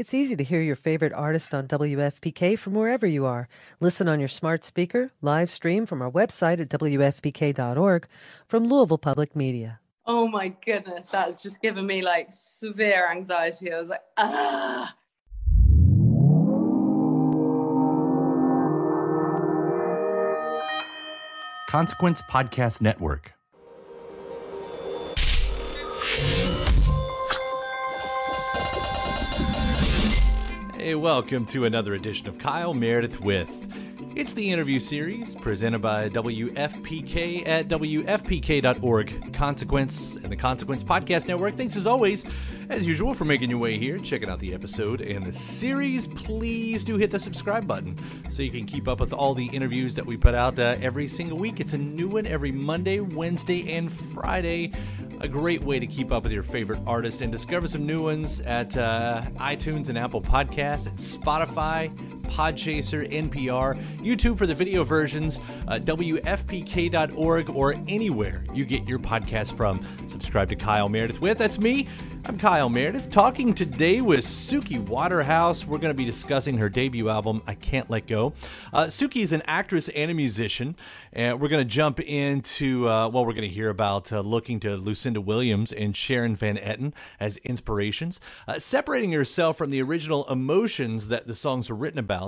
It's easy to hear your favorite artist on WFPK from wherever you are. Listen on your smart speaker, live stream from our website at WFPK.org from Louisville Public Media. Oh my goodness, that's just given me like severe anxiety. I was like, ah. Consequence Podcast Network. Hey, welcome to another edition of Kyle Meredith with. It's the interview series presented by WFPK at WFPK.org. Consequence and the Consequence Podcast Network. Thanks as always, as usual, for making your way here, checking out the episode and the series. Please do hit the subscribe button so you can keep up with all the interviews that we put out uh, every single week. It's a new one every Monday, Wednesday, and Friday a great way to keep up with your favorite artist and discover some new ones at uh, iTunes and Apple Podcasts, at Spotify, Podchaser, NPR, YouTube for the video versions, uh, WFPK.org, or anywhere you get your podcast from. Subscribe to Kyle Meredith with. That's me. I'm Kyle Meredith, talking today with Suki Waterhouse. We're going to be discussing her debut album, I Can't Let Go. Uh, Suki is an actress and a musician, and we're going to jump into, uh, well, we're going to hear about uh, looking to Lucinda Williams and Sharon Van Etten as inspirations, uh, separating herself from the original emotions that the songs were written about,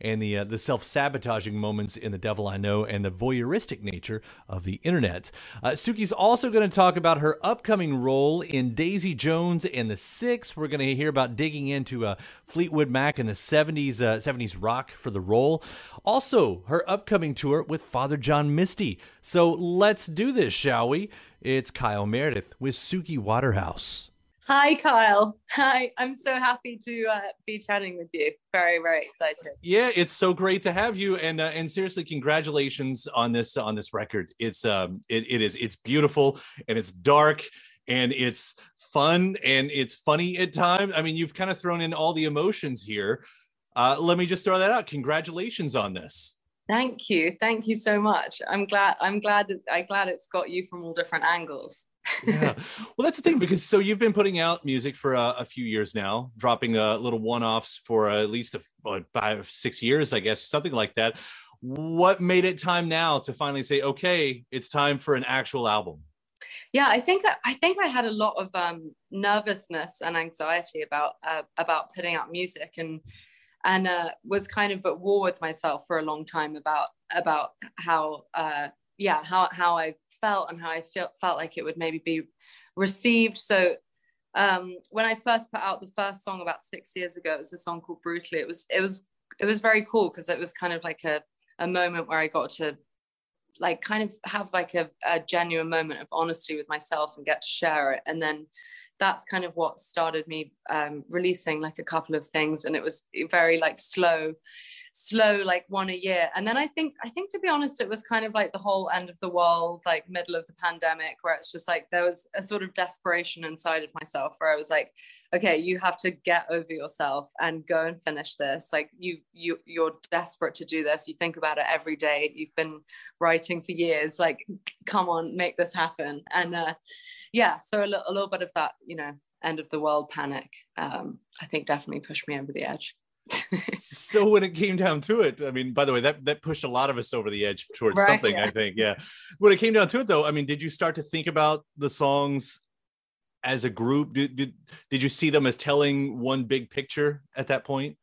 and the uh, the self sabotaging moments in The Devil I Know and the voyeuristic nature of the internet. Uh, Suki's also going to talk about her upcoming role in Daisy Jones and the Six. We're going to hear about digging into uh, Fleetwood Mac and the 70s 70s rock for the role. Also, her upcoming tour with Father John Misty. So let's do this, shall we? It's Kyle Meredith with Suki Waterhouse. Hi, Kyle. Hi. I'm so happy to uh, be chatting with you. Very, very excited. Yeah, it's so great to have you, and uh, and seriously, congratulations on this on this record. It's um, it, it is it's beautiful and it's dark and it's fun and it's funny at times. I mean, you've kind of thrown in all the emotions here. Uh, let me just throw that out. Congratulations on this. Thank you. Thank you so much. I'm glad I'm glad I'm glad it's got you from all different angles. Yeah. Well, that's the thing because so you've been putting out music for uh, a few years now, dropping uh, little one-offs for uh, at least a, what, five, six years, I guess, something like that. What made it time now to finally say, okay, it's time for an actual album? Yeah, I think I think I had a lot of um, nervousness and anxiety about uh, about putting out music and and uh, was kind of at war with myself for a long time about about how uh, yeah how how I felt and how I felt felt like it would maybe be received. So um, when I first put out the first song about six years ago, it was a song called Brutally. It was it was it was very cool because it was kind of like a a moment where I got to like kind of have like a, a genuine moment of honesty with myself and get to share it and then that's kind of what started me um, releasing like a couple of things and it was very like slow slow like one a year. And then i think i think to be honest it was kind of like the whole end of the world like middle of the pandemic where it's just like there was a sort of desperation inside of myself where i was like okay you have to get over yourself and go and finish this. Like you you you're desperate to do this. You think about it every day. You've been writing for years. Like come on make this happen. And uh yeah, so a, little, a little bit of that, you know, end of the world panic, um, I think definitely pushed me over the edge. so when it came down to it, I mean, by the way, that that pushed a lot of us over the edge towards right, something. Yeah. I think, yeah. When it came down to it, though, I mean, did you start to think about the songs as a group? Did, did, did you see them as telling one big picture at that point?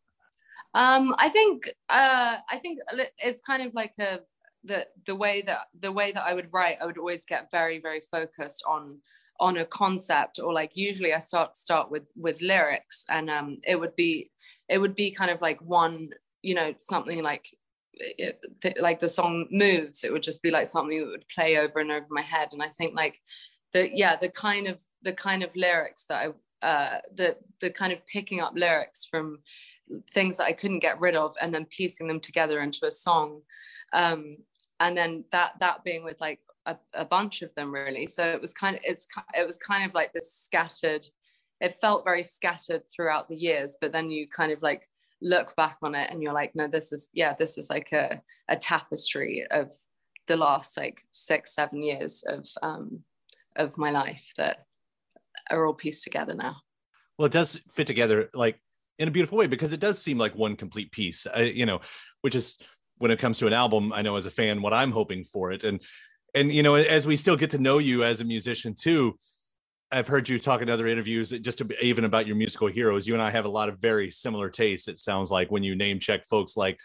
Um, I think uh, I think it's kind of like a the the way that the way that I would write, I would always get very very focused on on a concept or like usually I start start with with lyrics and um it would be it would be kind of like one you know something like it, like the song moves. It would just be like something that would play over and over my head. And I think like the yeah the kind of the kind of lyrics that I uh the the kind of picking up lyrics from things that I couldn't get rid of and then piecing them together into a song um and then that that being with like a, a bunch of them really. So it was kind of it's it was kind of like this scattered it felt very scattered throughout the years but then you kind of like look back on it and you're like no this is yeah this is like a, a tapestry of the last like six seven years of um of my life that are all pieced together now. Well it does fit together like in a beautiful way because it does seem like one complete piece uh, you know which is when it comes to an album i know as a fan what i'm hoping for it. And and you know as we still get to know you as a musician too i've heard you talk in other interviews just even about your musical heroes. You and i have a lot of very similar tastes it sounds like when you name check folks like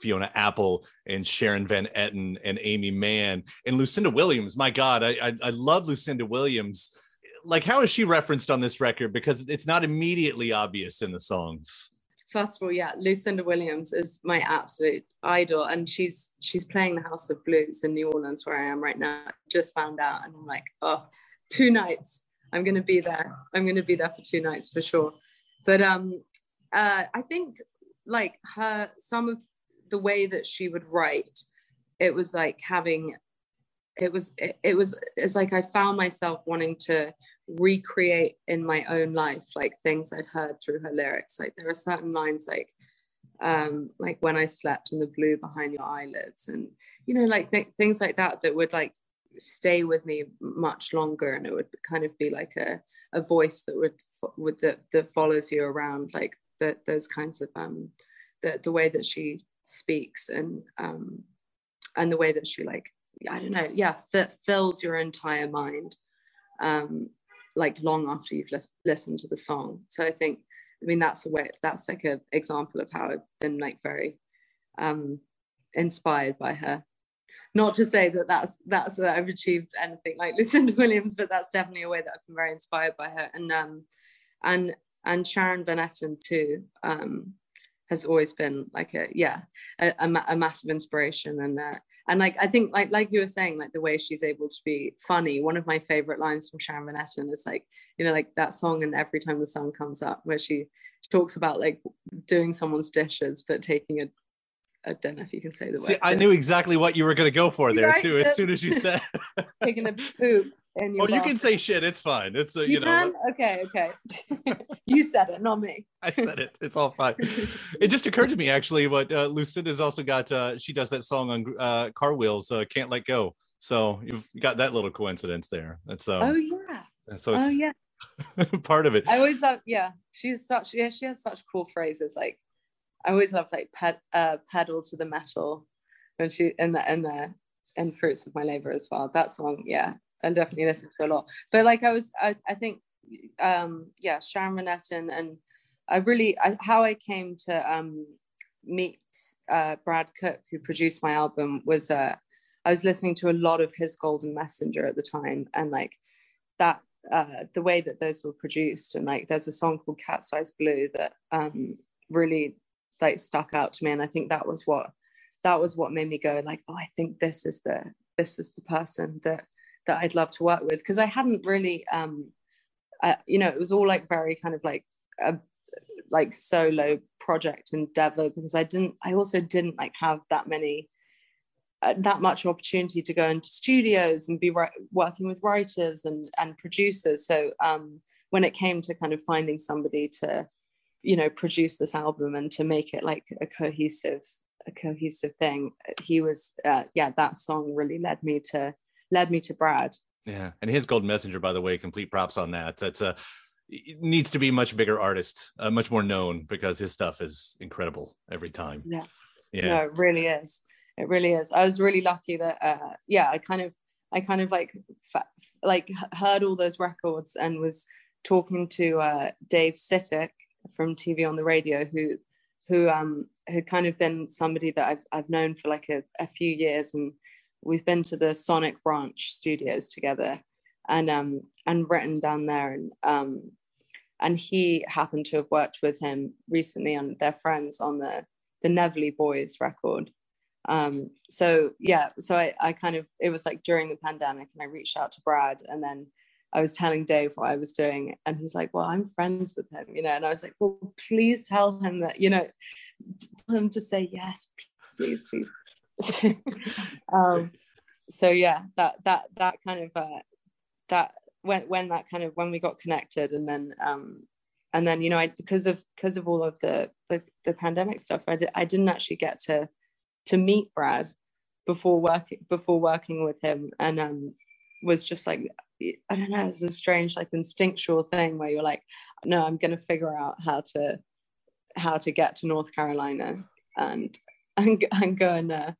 fiona apple and sharon van etten and Aimee mann and lucinda williams. My god i i, I love lucinda williams. Like how is she referenced on this record? Because it's not immediately obvious in the songs first of all, yeah, Lucinda Williams is my absolute idol, and she's she's playing the House of Blues in New Orleans, where I am right now. Just found out, and I'm like, oh, two nights. I'm gonna be there. I'm gonna be there for two nights for sure. But um, uh, I think like her some of the way that she would write, it was like having, it was it, it was it's like I found myself wanting to recreate in my own life like things I'd heard through her lyrics. Like there are certain lines like um like when I slept in the blue behind your eyelids and you know like th- things like that that would like stay with me much longer and it would kind of be like a a voice that would would that, that follows you around like that those kinds of um the the way that she speaks and um and the way that she like I don't know yeah f- fills your entire mind um like long after you've li- listened to the song. So I think, I mean, that's a way, that's like an example of how I've been like very um, inspired by her. Not to say that that's that's that I've achieved anything like Lucinda Williams, but that's definitely a way that I've been very inspired by her. And um, and and Sharon Van Etten too um, has always been like a yeah a, a, a massive inspiration and uh, and like I think like like you were saying like the way she's able to be funny one of my favorite lines from Sharon Van Etten is like you know like that song and every time the song comes up where she, she talks about like doing someone's dishes but taking a I don't know if you can say the word. See. I knew exactly what you were going to go for there right? too. As soon as you said taking a poop. Your oh, you can say shit. It's fine. It's a, you, you know. Okay, okay. you said it, not me. I said it. It's all fine. it just occurred to me actually. What uh, Lucinda's also got. Uh, she does that song on uh, Car Wheels. Uh, Can't let go. So you've got that little coincidence there. That's um, oh yeah. So it's oh yeah. part of it. I always love. Yeah, she's such. Yeah, she has such cool phrases. Like I always love like ped, uh, pedal to the metal, when she in the in the and fruits of my labor as well. That song, yeah, I definitely listen to a lot. But like I was, I, I think, um, yeah, Sharon Van Etten, and I really, I, how I came to um, meet uh, Brad Cook, who produced my album, was uh, I was listening to a lot of Hiss Golden Messenger at the time, and like that, uh, the way that those were produced, and like there's a song called Cat Size Blue that um, really like stuck out to me, and I think that was what that was what made me go like, oh, I think this is the this is the person that that I'd love to work with because I hadn't really, um, you know, it was all like very kind of like a like solo project endeavor because I didn't, I also didn't like have that many, uh, that much opportunity to go into studios and be ri- working with writers and and producers. So um, when it came to kind of finding somebody to, you know, produce this album and to make it like a cohesive a cohesive thing he was uh, yeah that song really led me to led me to Brad. Yeah, and Hiss Golden Messenger, by the way, complete props on that. That's a needs to be much bigger artist, uh, much more known because his stuff is incredible every time. Yeah, yeah, no, it really is. It really is. I was really lucky that, uh, yeah, I kind of I kind of like fa- like heard all those records and was talking to uh, Dave Sitek from TV on the radio, who who um, had kind of been somebody that I've I've known for like a, a few years, and we've been to the Sonic Ranch studios together, and um and written down there, and um and he happened to have worked with him recently on their friends on the the Neville Boys record. Um, so yeah, so I, I kind of it was like during the pandemic, and I reached out to Brad, and then I was telling Dave what I was doing, and he's like, "Well, I'm friends with him, you know." And I was like, "Well, please tell him that, you know, tell him to say yes, please, please." um, so yeah, that that that kind of uh, that when when that kind of when we got connected, and then um, and then you know, I because of because of all of the the, the pandemic stuff, I did, I didn't actually get to to meet Brad before working before working with him, and um, was just like I don't know, it's a strange like instinctual thing where you're like, no, I'm gonna figure out how to how to get to North Carolina. And and, and go and uh,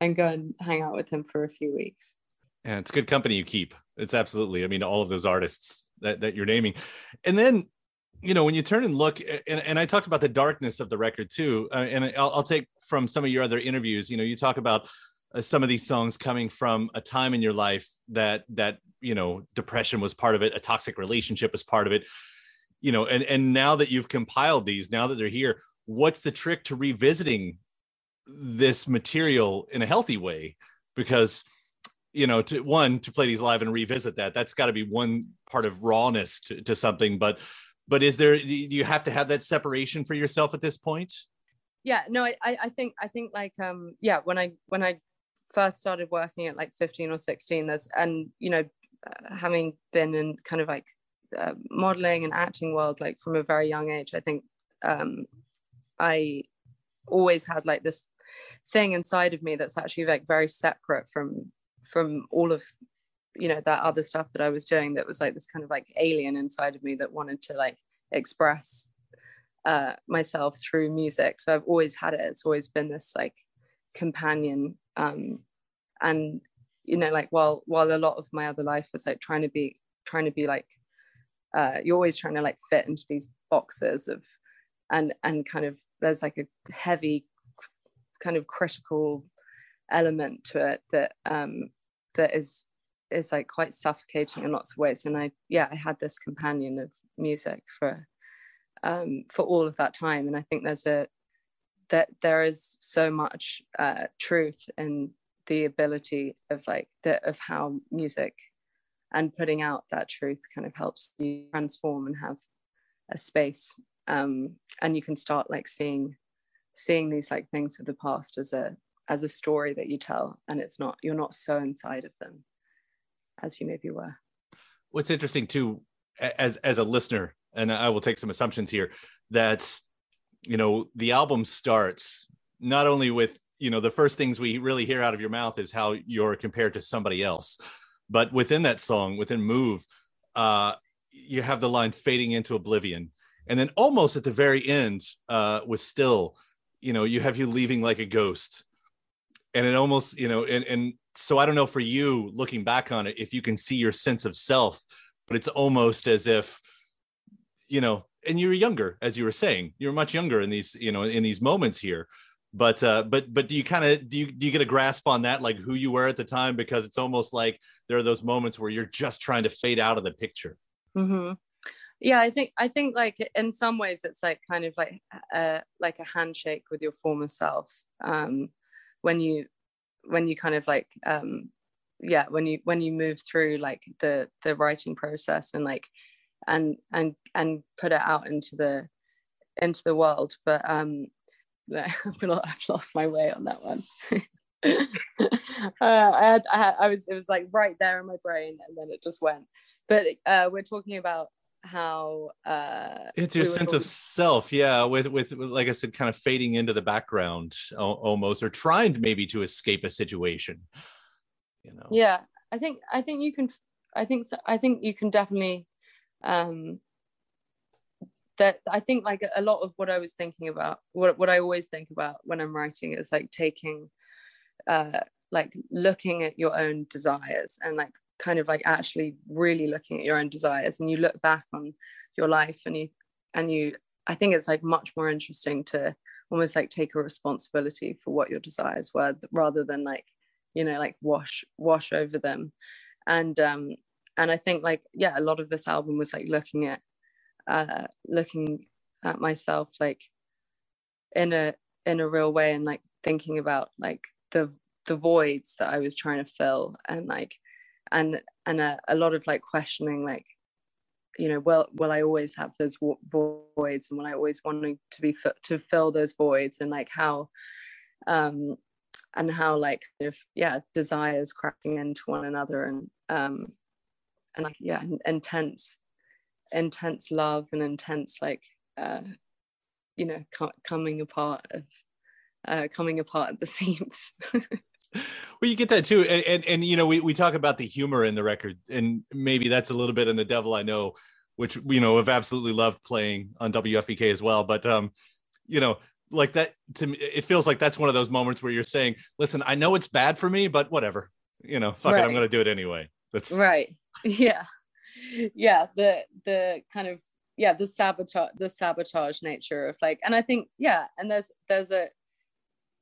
and go and hang out with him for a few weeks. Yeah, it's good company you keep. It's absolutely. I mean, all of those artists that, that you're naming, and then you know when you turn and look, and, and I talked about the darkness of the record too, uh, and I'll, I'll take from some of your other interviews. You know, you talk about uh, some of these songs coming from a time in your life that that you know depression was part of it a toxic relationship was part of it you know and and now that you've compiled these now that they're here what's the trick to revisiting this material in a healthy way because you know to one to play these live and revisit that that's got to be one part of rawness to, to something but but is there do you have to have that separation for yourself at this point? Yeah no i i think i think like um yeah when i when i first started working at like 15 or 16 there's and you know uh, having been in kind of like uh, modeling and acting world like from a very young age i think um i always had like this thing inside of me that's actually like very separate from from all of you know that other stuff that i was doing that was like this kind of like alien inside of me that wanted to like express uh myself through music. So i've always had it. It's always been this like companion um and you know like while while a lot of my other life was like trying to be trying to be like uh you're always trying to like fit into these boxes of and and kind of there's like a heavy kind of critical element to it that um that is is like quite suffocating in lots of ways. And i yeah i had this companion of music for um for all of that time. And i think there's a that there is so much uh truth in the ability of like the of how music and putting out that truth kind of helps you transform and have a space um, and you can start like seeing seeing these like things of the past as a as a story that you tell and it's not you're not so inside of them as you maybe were. What's interesting too as as a listener and i will take some assumptions here that you know the album starts not only with you know the first things we really hear out of your mouth is how you're compared to somebody else but within that song within move uh you have the line fading into oblivion. And then almost at the very end uh with still you know you have you leaving like a ghost. And it almost you know and and so i don't know for you looking back on it if you can see your sense of self but it's almost as if you know and you were younger as you were saying you were much younger in these you know in these moments here. But uh but but do you kind of do you do you get a grasp on that like who you were at the time? Because it's almost like there are those moments where you're just trying to fade out of the picture. Mm-hmm. Yeah i think i think like in some ways it's like kind of like uh like a handshake with your former self um when you when you kind of like um yeah when you when you move through like the the writing process and like and and and put it out into the into the world but um I've lost my way on that one. uh, I, had, I had, I was, it was like right there in my brain, and then it just went. But uh, we're talking about how uh, it's your we sense of self, yeah. With, with, with, like I said, kind of fading into the background almost, or trying maybe to escape a situation. You know. Yeah, I think I think you can. I think so, I think you can definitely um that I think like a lot of what I was thinking about, what, what I always think about when I'm writing is like taking uh, like looking at your own desires and like kind of like actually really looking at your own desires and you look back on your life and you and you i think it's like much more interesting to almost like take a responsibility for what your desires were rather than like you know like wash wash over them. And um and i think like yeah a lot of this album was like looking at uh looking at myself like in a in a real way and like thinking about like the the voids that i was trying to fill and like and and a, a lot of like questioning like you know will will i always have those voids and will i always wanting to be to fill those voids and like how um and how like if yeah desires cracking into one another and um and like yeah intense intense love and intense like uh you know coming apart of uh coming apart at the seams well you get that too and, and, and you know we, we talk about the humor in the record and maybe that's a little bit in the devil i know which you know have absolutely loved playing on wfpk as well but um you know like that to me it feels like that's one of those moments where you're saying listen i know it's bad for me but whatever you know fuck right. it i'm gonna do it anyway. That's right. Yeah. Yeah the the kind of yeah the sabotage the sabotage nature of like and i think yeah and there's there's a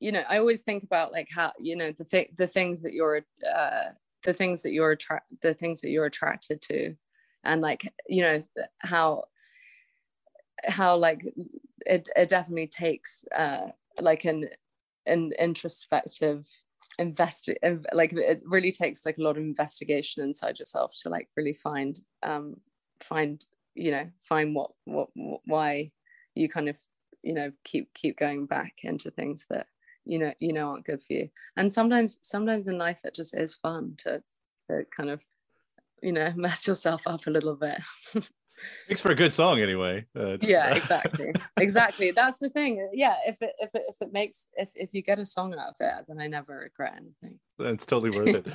you know i always think about like how you know the thing the things that you're uh the things that you're attract the things that you're attracted to and like you know how how like it, it definitely takes uh like an an introspective invest like it really takes like a lot of investigation inside yourself to like really find um find you know find what what, what why you kind of you know keep keep going back into things that you know you know aren't good for you. And sometimes sometimes in life it just is fun to, to kind of you know mess yourself up a little bit. Makes for a good song anyway uh, yeah exactly. Exactly. That's the thing. Yeah if it if it, if it makes if, if you get a song out of it then i never regret anything. That's totally worth it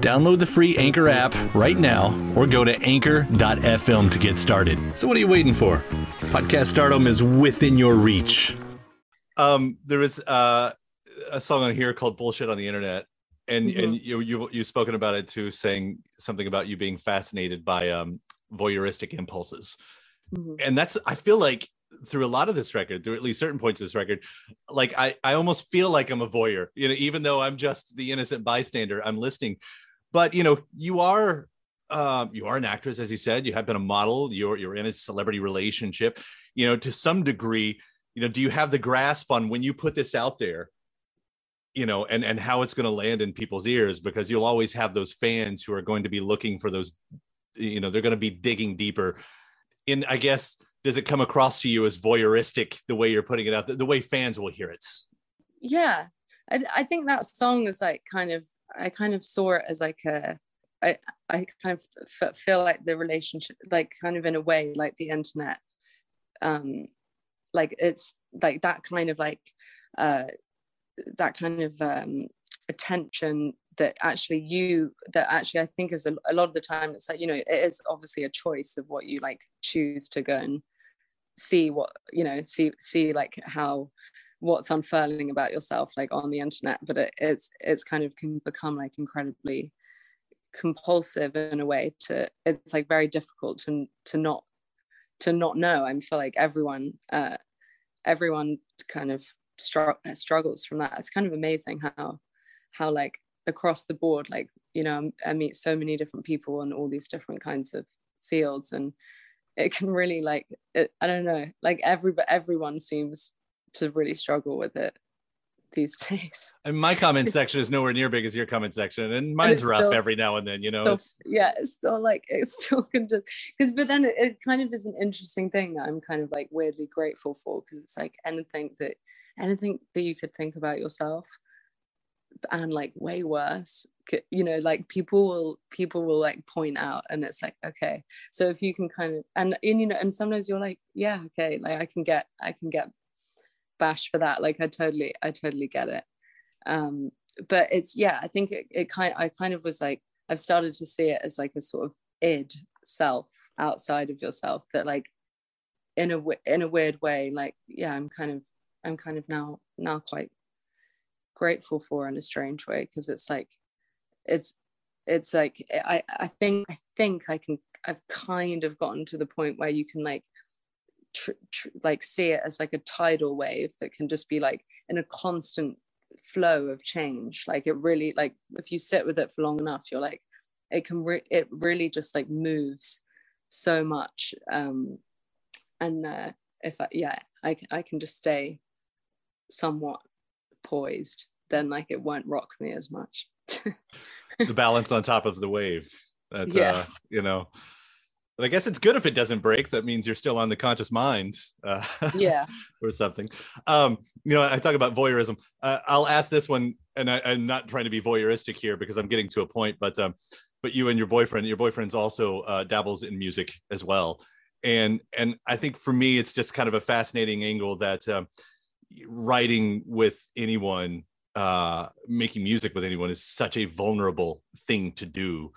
Download the free Anchor app right now or go to anchor.fm to get started. So, what are you waiting for? Podcast stardom is within your reach. Um, there is uh, a song on here called Bullshit on the Internet. And, mm-hmm. and you, you, you've spoken about it too, saying something about you being fascinated by um, voyeuristic impulses. Mm-hmm. And that's, I feel like through a lot of this record, through at least certain points of this record, like I, I almost feel like I'm a voyeur, you know, even though I'm just the innocent bystander, I'm listening but you know, you are um, you are an actress, as you said. You have been a model. You're you're in a celebrity relationship. You know, to some degree, you know, do you have the grasp on when you put this out there? You know, and and how it's going to land in people's ears because you'll always have those fans who are going to be looking for those. You know, they're going to be digging deeper. In I guess does it come across to you as voyeuristic the way you're putting it out, the, the way fans will hear it? Yeah, I, I think that song is like kind of I kind of saw it as like a I I kind of f- feel like the relationship like kind of in a way like the internet um like it's like that kind of like uh that kind of um attention that actually you that actually I think is a, a lot of the time it's like you know it is obviously a choice of what you like choose to go and see what you know see see like how what's unfurling about yourself like on the internet but it, it's it's kind of can become like incredibly compulsive in a way to it's like very difficult to to not to not know. I feel like everyone uh everyone kind of str- struggles from that. It's kind of amazing how how like across the board like you know i meet so many different people in all these different kinds of fields and it can really like it, i don't know like every everyone seems to really struggle with it these days. And my comment section is nowhere near big as your comment section, and mine's rough still- every now and then. You know, Still- it's yeah, it's still like it's still can just because but then it, it kind of is an interesting thing that I'm kind of like weirdly grateful for because it's like anything that anything that you could think about yourself and like way worse you know like people will people will like point out and it's like okay so if you can kind of and, and you know and sometimes you're like yeah okay like i can get i can get bashed for that like i totally i totally get it. Um but it's yeah i think it, it kind i kind of was like i've started to see it as like a sort of id self outside of yourself that like in a in a weird way like yeah i'm kind of i'm kind of now now quite grateful for in a strange way because it's like it's it's like i i think i think i can i've kind of gotten to the point where you can like tr- tr- like see it as like a tidal wave that can just be like in a constant flow of change like it really like if you sit with it for long enough you're like it can re- it really just like moves so much um and uh if i yeah i, I can just stay somewhat poised then like it won't rock me as much the balance on top of the wave. That's uh, Yes. you know. But I guess it's good if it doesn't break. That means you're still on the conscious mind. Uh, yeah or something. Um, you know, I talk about voyeurism. Uh, I'll ask this one, and I, I'm not trying to be voyeuristic here because I'm getting to a point. But um, but you and your boyfriend, your boyfriend's also uh, dabbles in music as well, and and I think for me, it's just kind of a fascinating angle that um, writing with anyone, uh, making music with anyone is such a vulnerable thing to do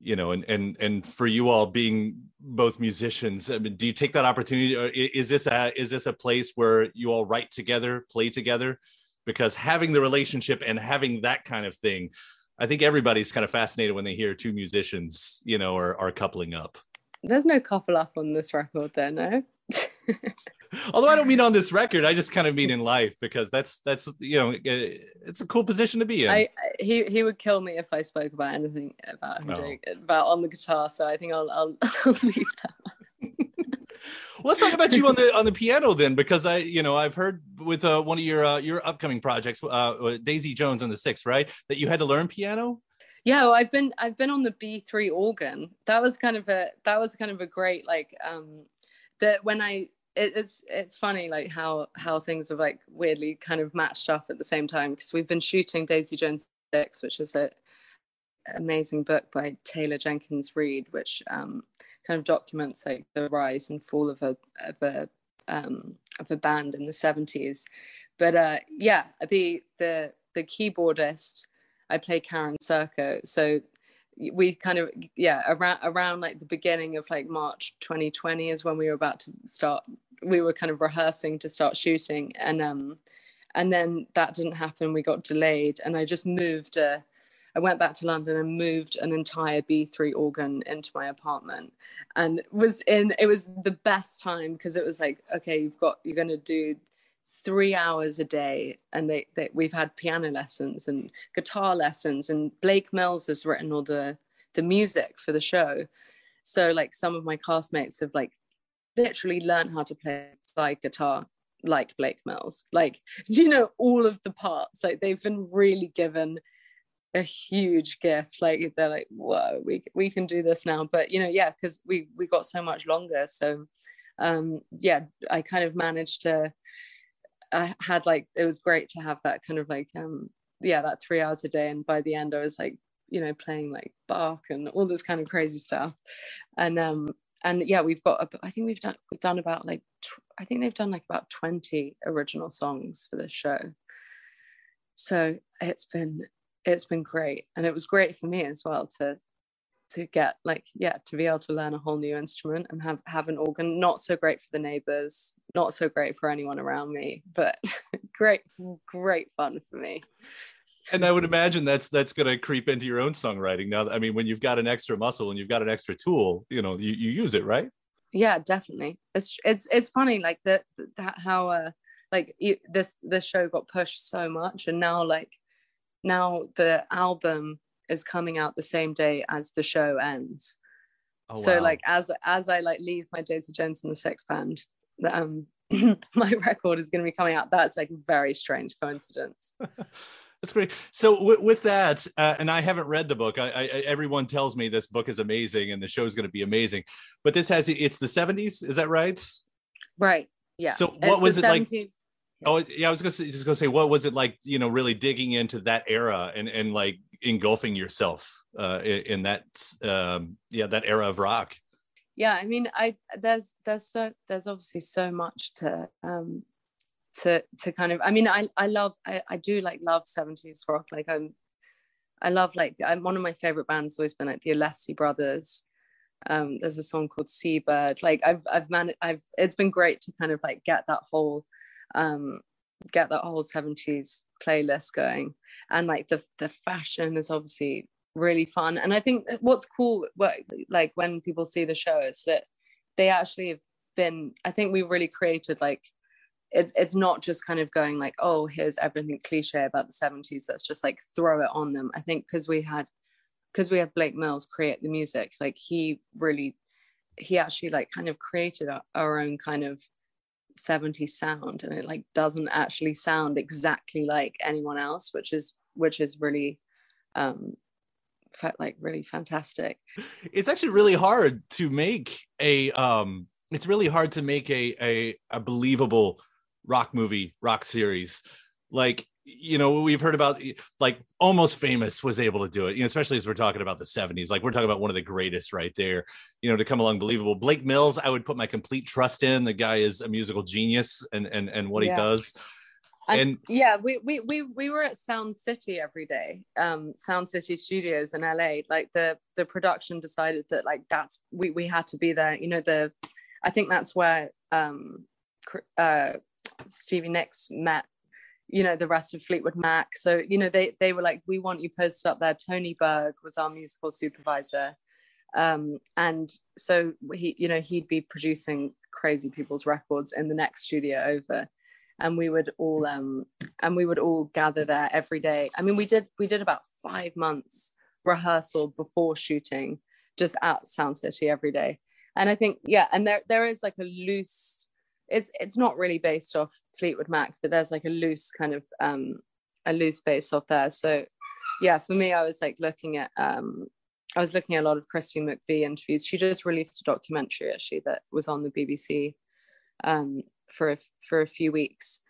you know and and and for you all being both musicians i mean do you take that opportunity or is this a is this a place where you all write together play together? Because having the relationship and having that kind of thing i think everybody's kind of fascinated when they hear two musicians you know are, are coupling up. There's no couple up on this record there no although i don't mean on this record i just kind of mean in life because that's that's you know it's a cool position to be in I, I he he would kill me if I spoke about anything about him Oh. doing about on the guitar. So I think I'll I'll, I'll leave that. Let's talk about you on the on the piano then, because I, you know, I've heard with uh, one of your uh, your upcoming projects, uh, Daisy Jones on the Six, right? That you had to learn piano. Yeah, well, I've been I've been on the B three organ. That was kind of a that was kind of a great like um that when I it, it's it's funny like how how things have like weirdly kind of matched up at the same time because we've been shooting Daisy Jones Six, which is a amazing book by Taylor Jenkins Reid, which um kind of documents like the rise and fall of a of a um of a band in the 70s. But uh yeah, the the the keyboardist I play Karen Sirko. So we kind of yeah around around like the beginning of like March 2020 is when we were about to start. We were kind of rehearsing to start shooting, and um, and then that didn't happen. We got delayed, and I just moved. Uh, I went back to London and moved an entire B3 organ into my apartment, and was in. It was the best time because it was like, okay, you've got you're going to do three hours a day and they, they we've had piano lessons and guitar lessons and blake mills has written all the the music for the show so like some of my castmates have like literally learn how to play slide guitar like blake mills. Like do you know all of the parts? Like they've been really given a huge gift. Like they're like whoa we, we can do this now. But you know yeah because we we got so much longer. So um yeah i kind of managed to I had like it was great to have that kind of like um yeah that three hours a day. And by the end I was like you know playing like Bach and all this kind of crazy stuff. And um and yeah we've got I think we've done we've done about like I think they've done like about 20 original songs for this show. So it's been it's been great. And it was great for me as well to to get like yeah to be able to learn a whole new instrument and have have an organ. Not so great for the neighbors not so great for anyone around me but great great fun for me And I would imagine that's that's going to creep into your own songwriting now. I mean, when you've got an extra muscle and you've got an extra tool, you know, you, you use it, right? yeah definitely it's it's it's funny like that that how uh like you, this this show got pushed so much and now like now the album is coming out the same day as the show ends Oh, so wow. like as as i like leave my daisy jones and the Six band um my record is going to be coming out. That's like a very strange coincidence. That's great. So w- with that, uh, and I haven't read the book. I, I, everyone tells me this book is amazing and the show is going to be amazing. But this has it's the 70s. Is that right? Right. Yeah. So what It's was it like? Oh yeah, I was gonna say, just gonna say, what was it like? You know, really digging into that era and and like engulfing yourself uh, in, in that um, yeah that era of rock. yeah i mean i there's there's so there's obviously so much to um to to kind of i mean i i love i, I do like love 70s rock. Like i'm i love like i'm one of my favorite bands always been like the alessi brothers. Um there's a song called seabird. Like i've i've managed i've it's been great to kind of like get that whole um get that whole 70s playlist going. And like the the fashion is obviously really fun. And i think what's cool what, like when people see the show is that they actually have been i think we really created like it's it's not just kind of going like oh here's everything cliche about the 70s let's just like throw it on them i think because we had because we had blake mills create the music like he really he actually like kind of created our, our own kind of 70s sound and it like doesn't actually sound exactly like anyone else which is which is really um like really fantastic It's actually really hard to make a um. It's really hard to make a a, a believable rock movie, rock series. Like you know, we've heard about like almost famous was able to do it. You know, especially as we're talking about the '70s. Like we're talking about one of the greatest right there. You know, to come along believable. Blake Mills, I would put my complete trust in. The guy is a musical genius, and and and what he does. and, And- yeah we, we we we were at sound city every day um sound city studios in la like the the production decided that like that's we we had to be there you know the i think that's where um uh stevie nicks met you know the rest of fleetwood mac. So you know they they were like we want you posted up there. Tony berg was our musical supervisor. Um and so he you know he'd be producing crazy people's records in the next studio over. And we would all um and we would all gather there every day. I mean we did we did about five months rehearsal before shooting just at sound city every day. And i think yeah and there there is like a loose it's it's not really based off fleetwood mac but there's like a loose kind of um a loose base off there. So yeah for me i was like looking at um i was looking at a lot of christine mcvie interviews. She just released a documentary actually that was on the bbc um for a, for a few weeks.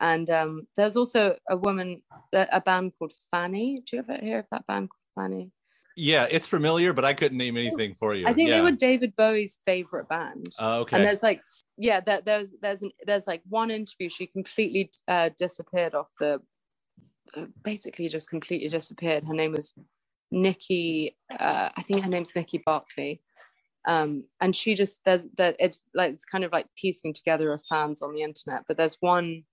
And um there's also a woman a a band called fanny. Do you ever hear of that band called fanny Yeah, it's familiar, but I couldn't name anything for you. i think yeah. they were david bowie's favorite band Uh, okay. and there's like yeah there, there's there's an, there's like one interview she completely uh, disappeared off the uh, basically just completely disappeared her name was nikki uh, i think her name's nickey barclay um, and she just there's that it's like it's kind of like piecing together of fans on the internet but there's one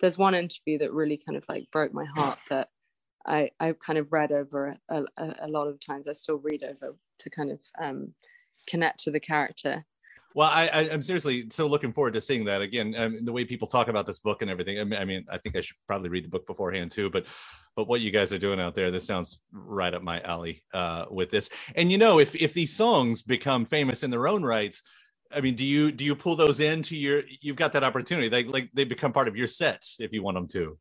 there's one interview that really kind of like broke my heart that I I kind of read over a, a, a lot of times I still read over to kind of um, connect to the character Well, I, I, I'm seriously so looking forward to seeing that again. Um, the way people talk about this book and everything. I mean, I mean, I think I should probably read the book beforehand too. But, but what you guys are doing out there, this sounds right up my alley uh, with this. And you know, if if these songs become famous in their own rights, I mean, do you do you pull those into your? You've got that opportunity. They like they become part of your set if you want them to.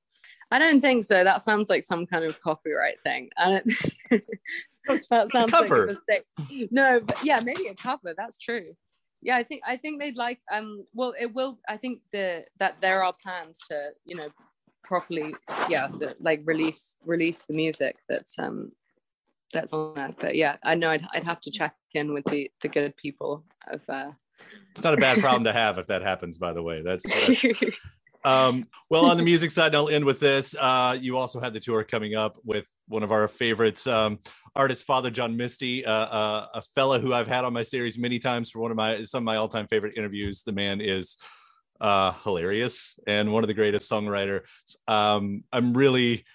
I don't think so. That sounds like some kind of copyright thing. I don't. that sounds cover. like a mistake. No, but yeah, maybe a cover. That's true. Yeah, I think I think they'd like. Um, well, it will. I think the that there are plans to you know properly, yeah, the, like release release the music that's um that's on that. But yeah, I know I'd I'd have to check in with the the good people of. uh It's not a bad problem to have if that happens. By the way, that's, that's um, well on the music side. And I'll end with this. Uh, you also had the tour coming up with one of our favorites, um, artist Father John Misty, uh, uh, a fella who I've had on my series many times for one of my some of my all time favorite interviews. The man is uh, hilarious and one of the greatest songwriters. Um, I'm really.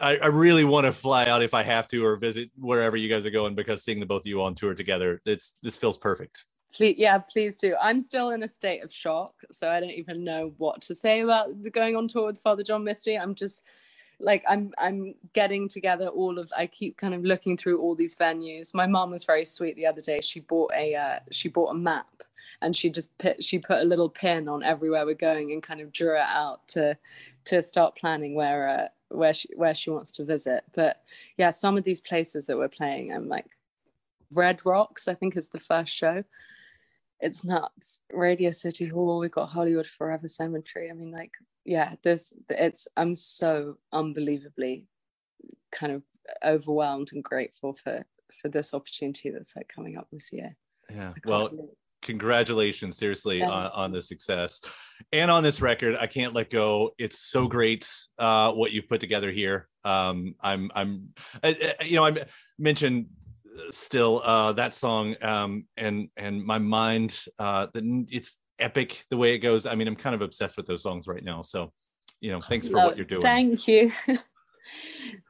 I, I really want to fly out if I have to or visit wherever you guys are going because seeing the both of you on tour together, it's this feels perfect. Please, yeah, please do. I'm still in a state of shock, so I don't even know what to say about going on tour with Father John Misty. I'm just like I'm I'm getting together all of I keep kind of looking through all these venues. My mom was very sweet the other day. She bought a uh, she bought a map and she just put she put a little pin on everywhere we're going and kind of drew it out to to start planning where uh, where she where she wants to visit. But yeah, some of these places that we're playing, I'm like Red Rocks, I think is the first show. It's nuts. Radio City Hall, we've got Hollywood Forever Cemetery. I mean, like, yeah, this it's I'm so unbelievably kind of overwhelmed and grateful for for this opportunity that's like coming up this year. Yeah. Well, congratulations seriously on, on the success and on this record i can't let go it's so great uh what you've put together here um i'm i'm I, you know i mentioned still uh that song um and and my mind uh it's epic the way it goes. I mean i'm kind of obsessed with those songs right now so you know thanks for what you're doing. Thank you.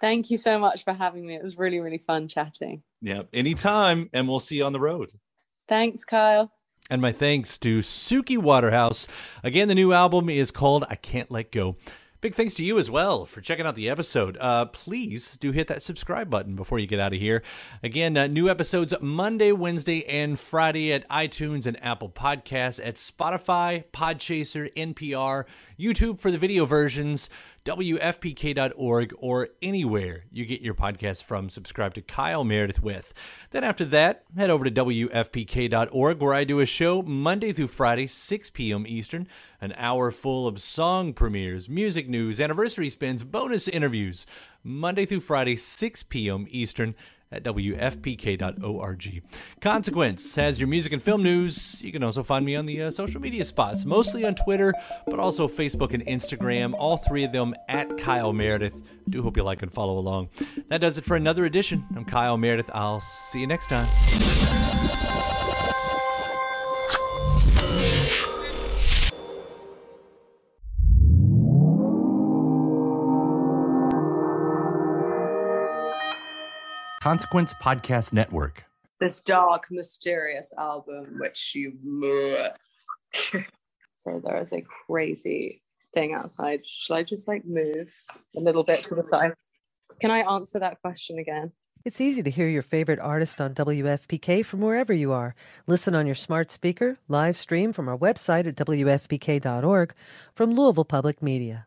Thank you so much for having me. It was really really fun chatting. Yeah anytime and we'll see you on the road. Thanks kyle. And my thanks to Suki Waterhouse. Again, the new album is called I Can't Let Go. Big thanks to you as well for checking out the episode. Uh, please do hit that subscribe button before you get out of here. Again, uh, new episodes Monday, Wednesday, and Friday at iTunes and Apple Podcasts, at Spotify, Podchaser, NPR, YouTube for the video versions. WFPK.org, or anywhere you get your podcast from. Subscribe to Kyle Meredith with. Then after that, head over to WFPK.org, where I do a show Monday through Friday, 6 p.m. Eastern, an hour full of song premieres, music news, anniversary spins, bonus interviews. Monday through Friday, 6 p.m. Eastern at WFPK.org. Consequence has your music and film news. You can also find me on the uh, social media spots, mostly on Twitter, but also Facebook and Instagram, all three of them at Kyle Meredith. Do hope you like and follow along. That does it for another edition. I'm Kyle Meredith. I'll see you next time. Consequence Podcast Network. This dark, mysterious album, which you. Sorry, there is a crazy thing outside. Should I just like move a little bit to the side? Can I answer that question again? It's easy to hear your favorite artist on WFPK from wherever you are. Listen on your smart speaker, live stream from our website at WFPK.org from Louisville Public Media.